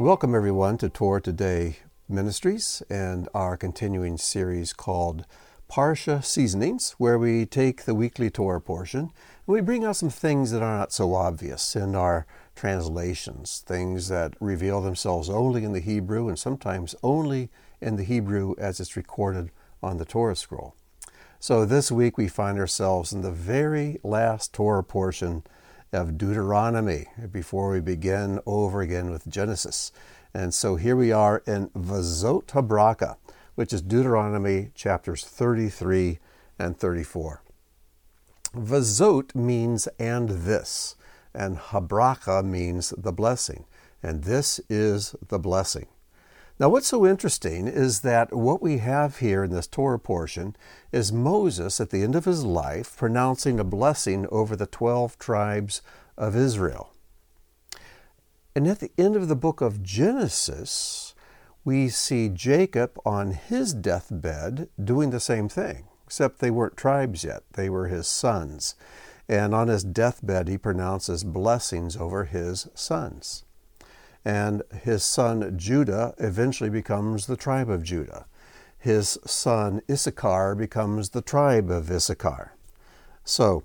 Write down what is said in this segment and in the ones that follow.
Welcome, everyone, to Torah Today Ministries and our continuing series called Parsha Seasonings, where we take the weekly Torah portion and we bring out some things that are not so obvious in our translations, things that reveal themselves only in the Hebrew and sometimes only in the Hebrew as it's recorded on the Torah scroll. So this week we find ourselves in the very last Torah portion of Deuteronomy before we begin over again with Genesis. And so here we are in Vazot Habracha, which is Deuteronomy chapters 33 and 34. Vazot means and this, and Habracha means the blessing, and this is the blessing. Now, what's so interesting is that what we have here in this Torah portion is Moses at the end of his life pronouncing a blessing over the 12 tribes of Israel. And at the end of the book of Genesis, we see Jacob on his deathbed doing the same thing, except they weren't tribes yet, they were his sons. And on his deathbed, he pronounces blessings over his sons and his son Judah eventually becomes the tribe of Judah. His son Issachar becomes the tribe of Issachar. So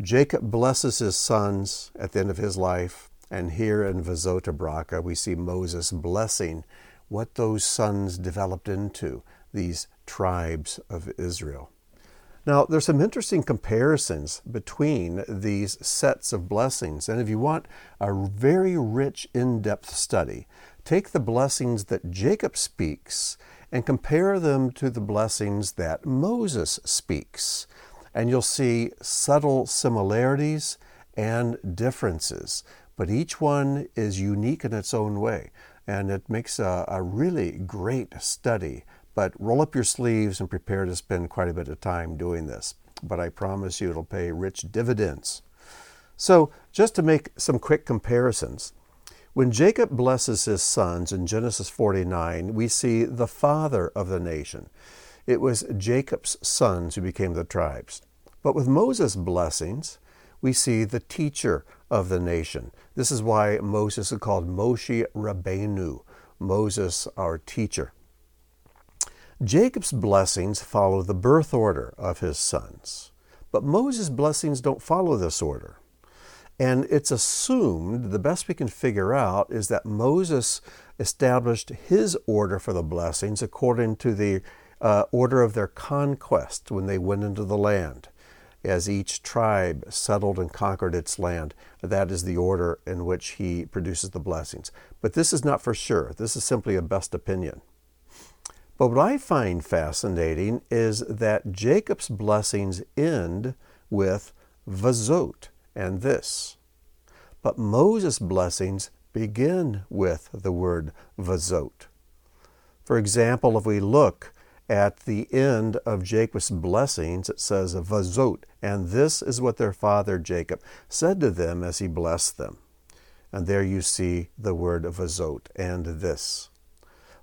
Jacob blesses his sons at the end of his life, and here in Vazot Habracha we see Moses blessing what those sons developed into, these tribes of Israel. Now, there's some interesting comparisons between these sets of blessings. And if you want a very rich, in depth study, take the blessings that Jacob speaks and compare them to the blessings that Moses speaks. And you'll see subtle similarities and differences. But each one is unique in its own way. And it makes a, a really great study but roll up your sleeves and prepare to spend quite a bit of time doing this. But I promise you it'll pay rich dividends. So, just to make some quick comparisons, when Jacob blesses his sons in Genesis 49, we see the father of the nation. It was Jacob's sons who became the tribes. But with Moses' blessings, we see the teacher of the nation. This is why Moses is called Moshe Rabbeinu, Moses, our teacher. Jacob's blessings follow the birth order of his sons, but Moses' blessings don't follow this order. And it's assumed, the best we can figure out, is that Moses established his order for the blessings according to the uh, order of their conquest when they went into the land. As each tribe settled and conquered its land, that is the order in which he produces the blessings. But this is not for sure. This is simply a best opinion. But what I find fascinating is that Jacob's blessings end with vazot and this. But Moses' blessings begin with the word vazot. For example, if we look at the end of Jacob's blessings, it says vazot, and this is what their father Jacob said to them as he blessed them. And there you see the word vazot and this.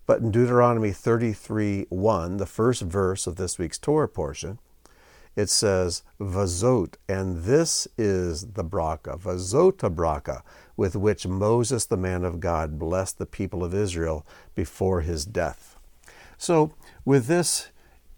But in Deuteronomy 33 1, the first verse of this week's Torah portion, it says, Vazot, and this is the bracha, Vazota bracha, with which Moses, the man of God, blessed the people of Israel before his death. So, with this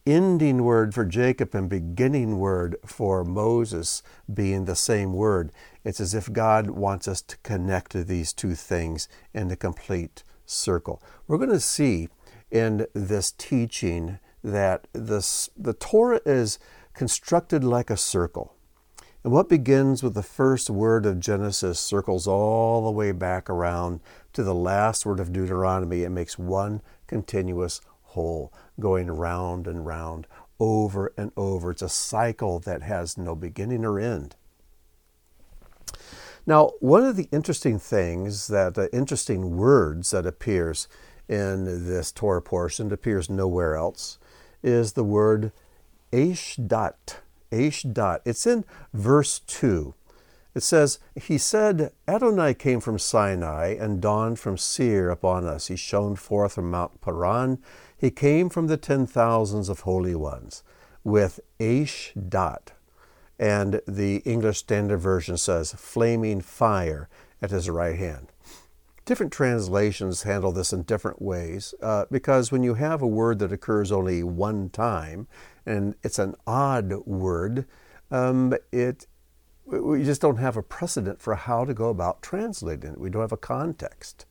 ending word for Jacob and beginning word for Moses being the same word, it's as if God wants us to connect these two things in a complete circle. We're going to see in this teaching that this, the Torah is constructed like a circle. And what begins with the first word of Genesis circles all the way back around to the last word of Deuteronomy. It makes one continuous whole, going round and round, over and over. It's a cycle that has no beginning or end. Now, one of the interesting things that, uh, interesting words that appears in this Torah portion, appears nowhere else, is the word Ashdat. Ashdat. It's in verse 2. It says, He said, Adonai came from Sinai and dawned from Seir upon us. He shone forth from Mount Paran. He came from the ten thousands of holy ones with Ashdat and the English Standard Version says, flaming fire at his right hand. different translations handle this in different ways uh, because when you have a word that occurs only one time and it's an odd word, um, it we just don't have a precedent for how to go about translating it. We don't have a context.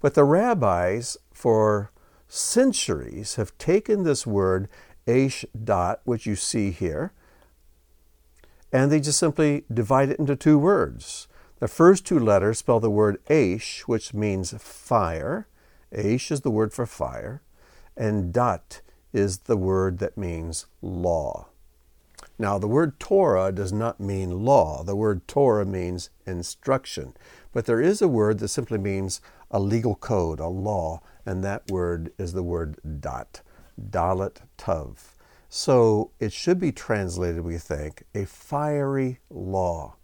But the rabbis, for centuries, have taken this word Aish dot, which you see here, and they just simply divide it into two words. The first two letters spell the word Aish, which means fire. Aish is the word for fire, and dot is the word that means law. Now, the word Torah does not mean law. The word Torah means instruction. But there is a word that simply means a legal code, a law, and that word is the word dot, dalet tav. So it should be translated, we think, a fiery law.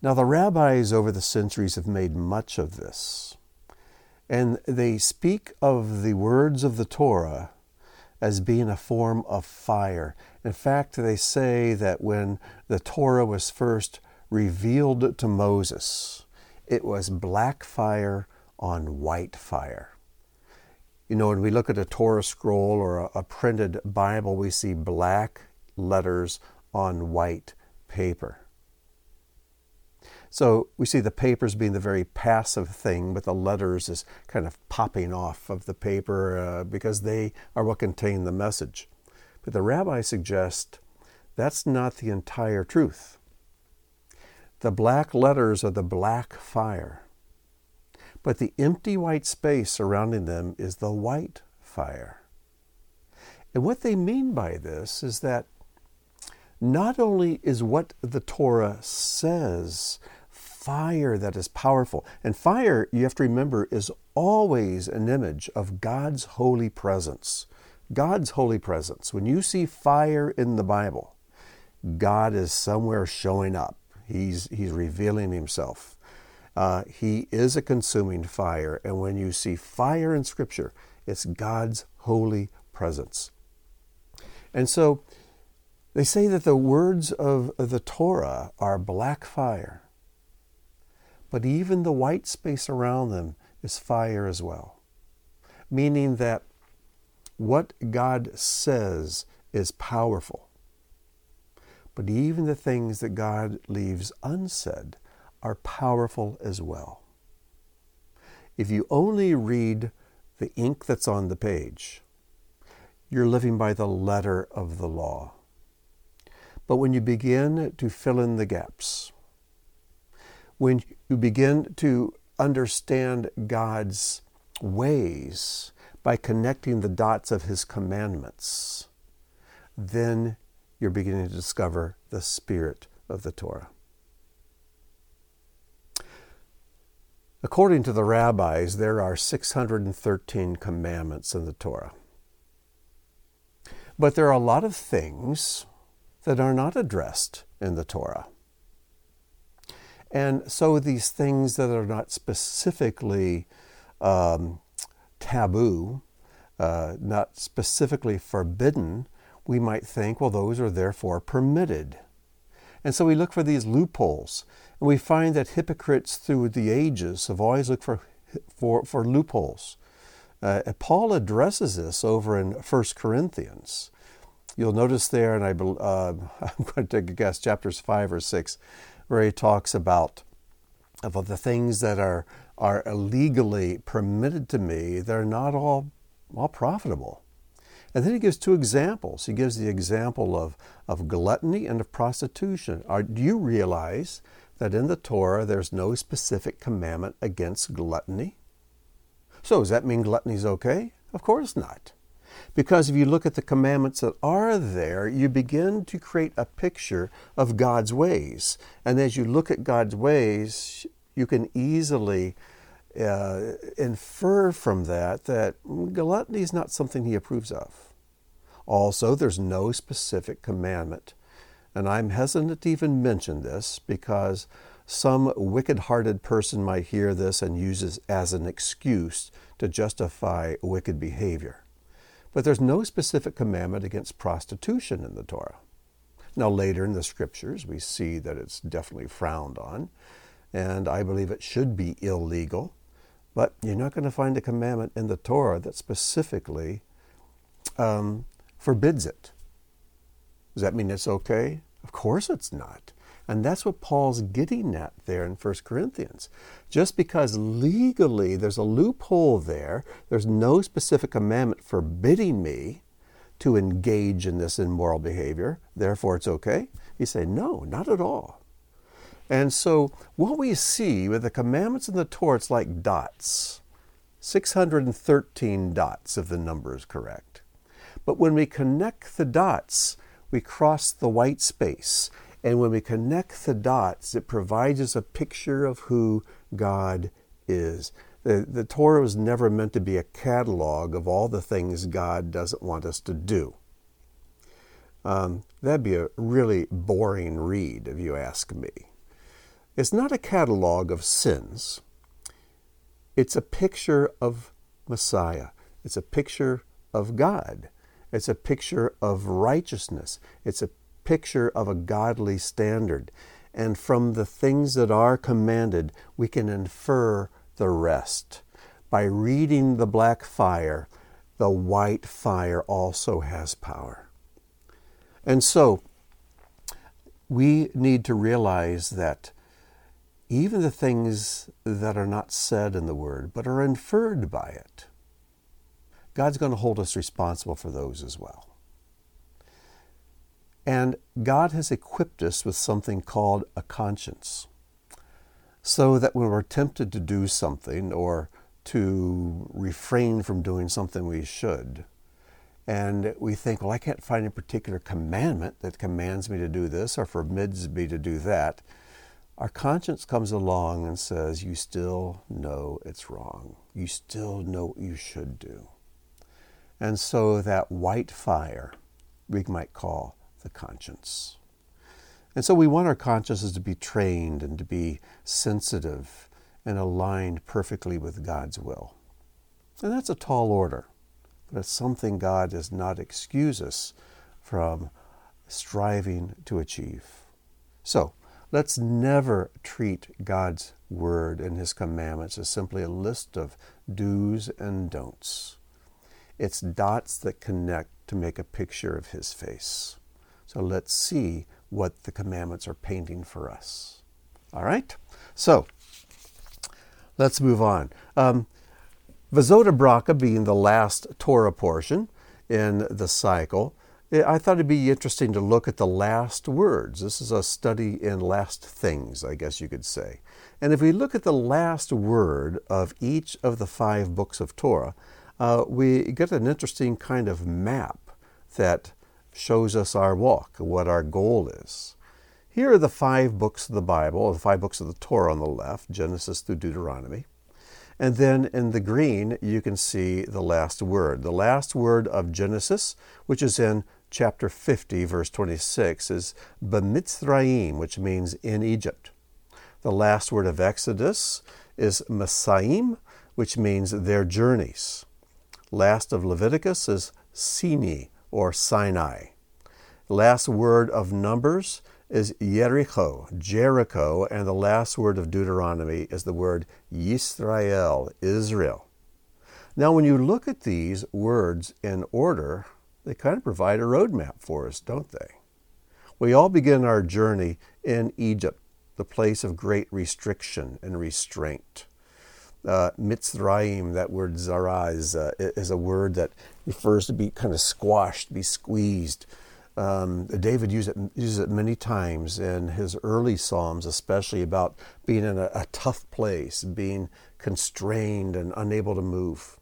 Now, the rabbis over the centuries have made much of this, and they speak of the words of the Torah as being a form of fire. In fact, they say that when the Torah was first revealed to Moses, it was black fire on white fire. You know, when we look at a Torah scroll or a, a printed Bible, we see black letters on white paper. So we see the papers being the very passive thing, but the letters is kind of popping off of the paper uh, because they are what contain the message. But the rabbi suggests that's not the entire truth. The black letters are the black fire, but the empty white space surrounding them is the white fire. And what they mean by this is that not only is what the Torah says fire that is powerful. And fire, you have to remember, is always an image of God's holy presence. God's holy presence. When you see fire in the Bible, God is somewhere showing up. He's, he's revealing himself. Uh, he is a consuming fire. And when you see fire in Scripture, it's God's holy presence. And so they say that the words of the Torah are black fire but even the white space around them is fire as well. Meaning that what God says is powerful, but even the things that God leaves unsaid are powerful as well. If you only read the ink that's on the page, you're living by the letter of the law. But when you begin to fill in the gaps, when you begin to understand God's ways by connecting the dots of His commandments, then you're beginning to discover the spirit of the Torah. According to the rabbis, there are 613 commandments in the Torah. But there are a lot of things that are not addressed in the Torah. And so these things that are not specifically um, taboo, uh, not specifically forbidden, we might think, well, those are therefore permitted. And so we look for these loopholes. And we find that hypocrites through the ages have always looked for, for, for loopholes. Uh, Paul addresses this over in 1 Corinthians. You'll notice there, and I, uh, I'm going to take a guess, chapters 5 or 6, where he talks about about the things that are are illegally permitted to me, they're not all all profitable. And then he gives two examples. He gives the example of, of gluttony and of prostitution. Are, do you realize that in the Torah there's no specific commandment against gluttony? So does that mean gluttony is okay? Of course not. Because if you look at the commandments that are there, you begin to create a picture of God's ways. And as you look at God's ways, you can easily uh, infer from that that gluttony is not something he approves of. Also, there's no specific commandment. And I'm hesitant to even mention this because some wicked hearted person might hear this and use it as an excuse to justify wicked behavior. But there's no specific commandment against prostitution in the Torah. Now, later in the scriptures, we see that it's definitely frowned on. and I believe it should be illegal. But you're not going to find a commandment in the Torah that specifically um, forbids it. Does that mean it's okay? Of course it's not. And that's what Paul's getting at there in 1 Corinthians. Just because legally there's a loophole there, there's no specific commandment forbidding me to engage in this immoral behavior, therefore it's okay. You say, no, not at all. And so what we see with the commandments in the Torah, it's like dots. 613 dots, if the number is correct. But when we connect the dots, we cross the white space. And when we connect the dots, it provides us a picture of who God is. The, the Torah was never meant to be a catalog of all the things God doesn't want us to do. Um, that'd be a really boring read, if you ask me. It's not a catalog of sins. It's a picture of Messiah. It's a picture of God. It's a picture of righteousness. It's a picture of a godly standard. And from the things that are commanded, we can infer the rest. By reading the black fire, the white fire also has power. And so, we need to realize that even the things that are not said in the Word, but are inferred by it, God's going to hold us responsible for those as well. And God has equipped us with something called a conscience. So that when we're tempted to do something or to refrain from doing something we should, and we think, well, I can't find a particular commandment that commands me to do this or forbids me to do that, our conscience comes along and says, You still know it's wrong. You still know what you should do. And so that white fire we might call the conscience. And so we want our consciences to be trained and to be sensitive and aligned perfectly with God's will. And that's a tall order, but it's something God does not excuse us from striving to achieve. So, Let's never treat God's word and his commandments as simply a list of do's and don'ts. It's dots that connect to make a picture of his face. So let's see what the commandments are painting for us. All right? So, let's move on. Um, Vezod HaBracha being the last Torah portion in the cycle, I thought it'd be interesting to look at the last words. This is a study in last things, I guess you could say. And if we look at the last word of each of the five books of Torah, uh, we get an interesting kind of map that shows us our walk, what our goal is. Here are the five books of the Bible, the five books of the Torah on the left, Genesis through Deuteronomy. And then in the green, you can see the last word. The last word of Genesis, which is in chapter 50, verse 26, is Bemitzrayim, which means in Egypt. The last word of Exodus is Masaim, which means their journeys. Last of Leviticus is Sini or Sinai. Last word of Numbers is Jericho, Jericho, and the last word of Deuteronomy is the word Yisrael, Israel. Now, when you look at these words in order, they kind of provide a roadmap for us, don't they? We all begin our journey in Egypt, the place of great restriction and restraint. Uh, Mitzrayim, that word zara, is, uh, is a word that refers to be kind of squashed, be squeezed. Um, David used it, uses it many times in his early Psalms, especially about being in a, a tough place, being constrained and unable to move.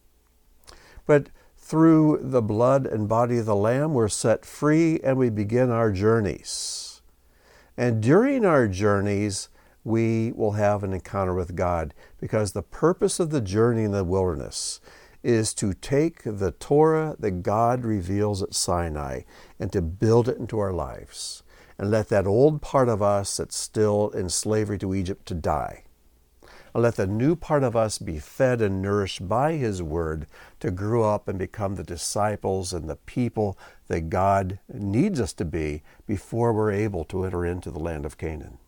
But through the blood and body of the Lamb, we're set free and we begin our journeys. And during our journeys, we will have an encounter with God because the purpose of the journey in the wilderness is to take the Torah that God reveals at Sinai and to build it into our lives and let that old part of us that's still in slavery to Egypt to die let the new part of us be fed and nourished by His Word to grow up and become the disciples and the people that God needs us to be before we're able to enter into the land of Canaan.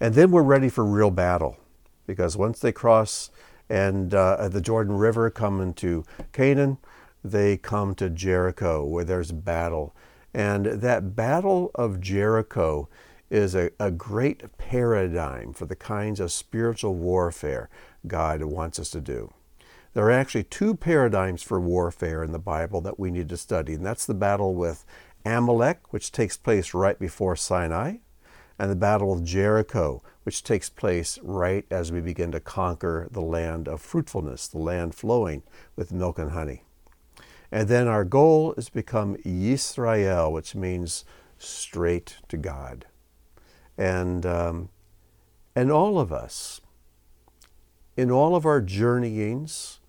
And then we're ready for real battle because once they cross and uh, the Jordan River come into Canaan, they come to Jericho where there's battle. And that battle of Jericho is a, a great paradigm for the kinds of spiritual warfare God wants us to do. There are actually two paradigms for warfare in the Bible that we need to study, and that's the battle with Amalek, which takes place right before Sinai, and the Battle of Jericho, which takes place right as we begin to conquer the land of fruitfulness, the land flowing with milk and honey. And then our goal is to become Yisrael, which means straight to God. And, um, and all of us, in all of our journeyings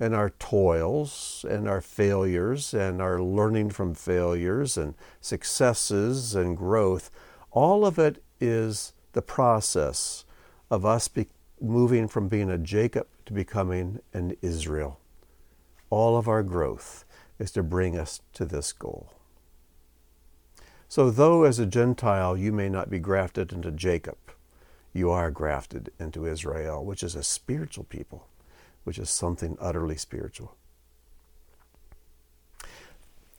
and our toils and our failures and our learning from failures and successes and growth, all of it is the process of us be- moving from being a Jacob to becoming an Israel. All of our growth is to bring us to this goal. So, though as a Gentile you may not be grafted into Jacob, you are grafted into Israel, which is a spiritual people, which is something utterly spiritual.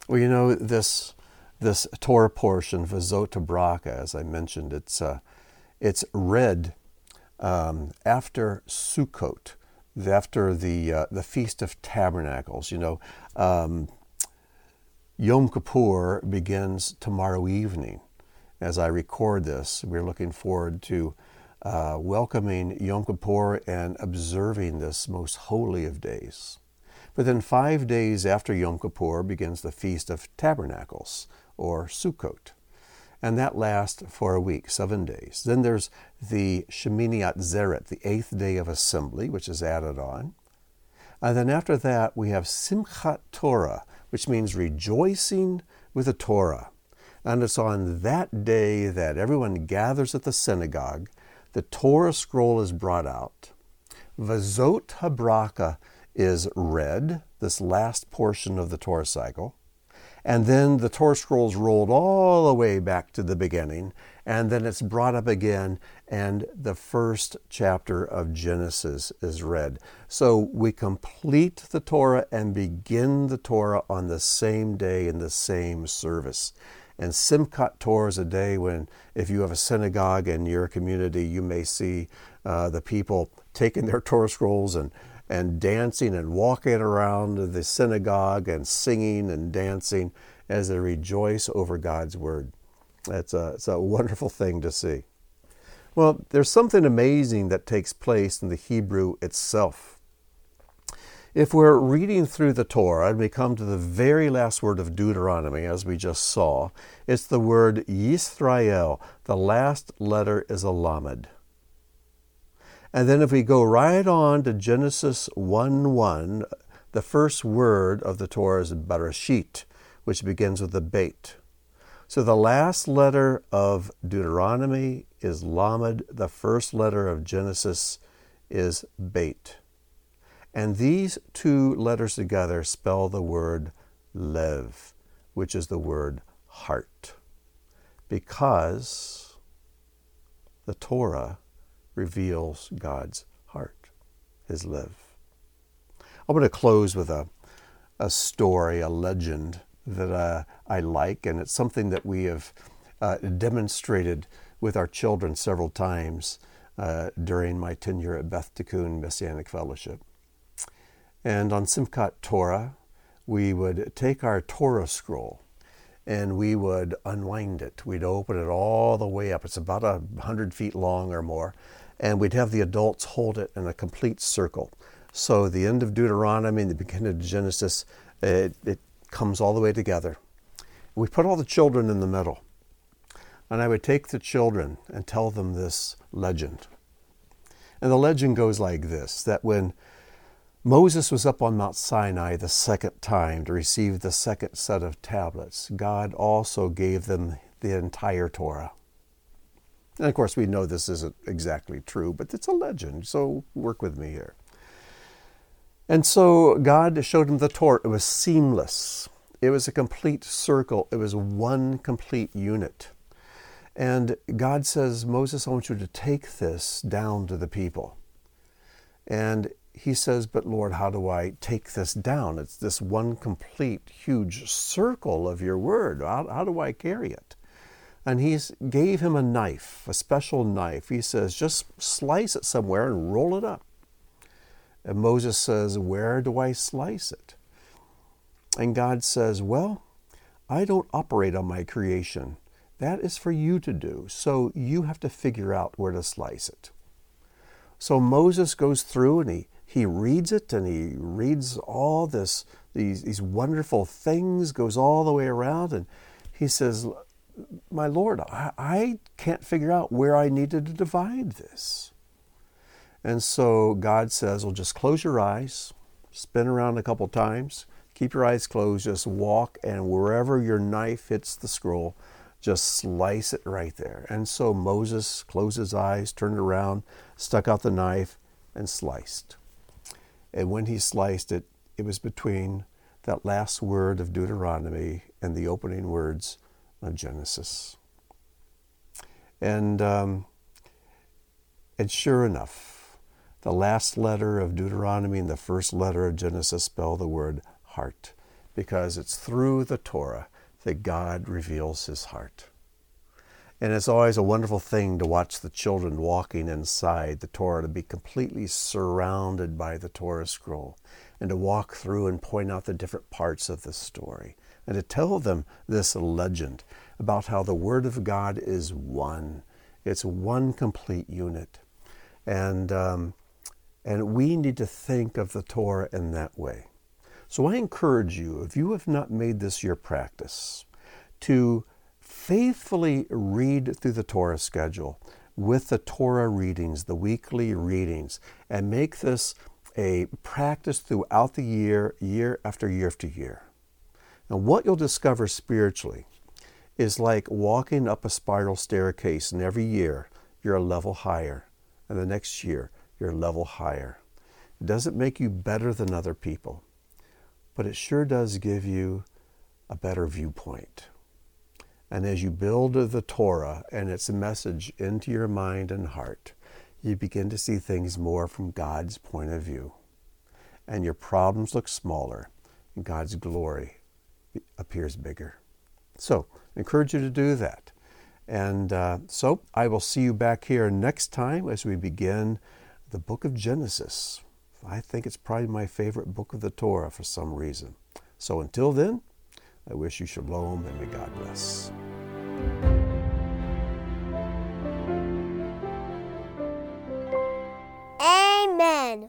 Well, you know, this this Torah portion, Vazot Bracha, as I mentioned, it's, uh, it's read um, after Sukkot, after the, uh, the Feast of Tabernacles. You know, um, Yom Kippur begins tomorrow evening. As I record this, we're looking forward to uh, welcoming Yom Kippur and observing this most holy of days. But then, five days after Yom Kippur begins the Feast of Tabernacles, or Sukkot. And that lasts for a week, seven days. Then there's the Shemini Atzeret, the eighth day of assembly, which is added on. And then after that, we have Simchat Torah, which means rejoicing with the Torah. And it's on that day that everyone gathers at the synagogue. The Torah scroll is brought out. Vazot Habracha is read, this last portion of the Torah cycle. And then the Torah scrolls rolled all the way back to the beginning, and then it's brought up again, and the first chapter of Genesis is read. So we complete the Torah and begin the Torah on the same day in the same service. And Simchat Torah is a day when, if you have a synagogue in your community, you may see uh, the people taking their Torah scrolls and and dancing and walking around the synagogue and singing and dancing as they rejoice over God's word. It's a, it's a wonderful thing to see. Well, there's something amazing that takes place in the Hebrew itself. If we're reading through the Torah and we come to the very last word of Deuteronomy, as we just saw, it's the word Yisrael. The last letter is a lamed. And then if we go right on to Genesis 1 1, the first word of the Torah is Bereshit, which begins with a bait. So the last letter of Deuteronomy is Lamed, the first letter of Genesis is bait. And these two letters together spell the word lev, which is the word heart. Because the Torah reveals God's heart, his lev. I want to close with a, a story, a legend that uh, I like, and it's something that we have uh, demonstrated with our children several times uh, during my tenure at Beth Tikkun Messianic Fellowship. And on Simchat Torah, we would take our Torah scroll and we would unwind it. We'd open it all the way up. It's about a hundred feet long or more and we'd have the adults hold it in a complete circle. So the end of Deuteronomy and the beginning of Genesis, it, it comes all the way together. We put all the children in the middle. And I would take the children and tell them this legend. And the legend goes like this that when Moses was up on Mount Sinai the second time to receive the second set of tablets, God also gave them the entire Torah. And of course, we know this isn't exactly true, but it's a legend, so work with me here. And so God showed him the Torah. It was seamless, it was a complete circle, it was one complete unit. And God says, Moses, I want you to take this down to the people. And he says, But Lord, how do I take this down? It's this one complete, huge circle of your word. How, how do I carry it? And he gave him a knife, a special knife. He says, Just slice it somewhere and roll it up. And Moses says, Where do I slice it? And God says, Well, I don't operate on my creation. That is for you to do. So you have to figure out where to slice it. So Moses goes through and he, he reads it and he reads all this these, these wonderful things, goes all the way around, and he says, My Lord, I, I can't figure out where I needed to divide this. And so God says, Well, just close your eyes, spin around a couple times, keep your eyes closed, just walk, and wherever your knife hits the scroll, just slice it right there. And so Moses closed his eyes, turned around, stuck out the knife, and sliced. And when he sliced it, it was between that last word of Deuteronomy and the opening words of Genesis. And, um, and sure enough, the last letter of Deuteronomy and the first letter of Genesis spell the word heart because it's through the Torah that God reveals his heart. And it's always a wonderful thing to watch the children walking inside the Torah, to be completely surrounded by the Torah scroll, and to walk through and point out the different parts of the story, and to tell them this legend about how the Word of God is one. It's one complete unit. And, um, and we need to think of the Torah in that way. So I encourage you, if you have not made this your practice, to faithfully read through the Torah schedule with the Torah readings, the weekly readings, and make this a practice throughout the year, year after year after year. And what you'll discover spiritually is like walking up a spiral staircase, and every year you're a level higher, and the next year you're level higher. It doesn't make you better than other people but it sure does give you a better viewpoint. And as you build the Torah and its message into your mind and heart, you begin to see things more from God's point of view. And your problems look smaller, and God's glory appears bigger. So, I encourage you to do that. And uh, so, I will see you back here next time as we begin the book of Genesis. I think it's probably my favorite book of the Torah for some reason. So until then, I wish you shalom and may God bless. Amen.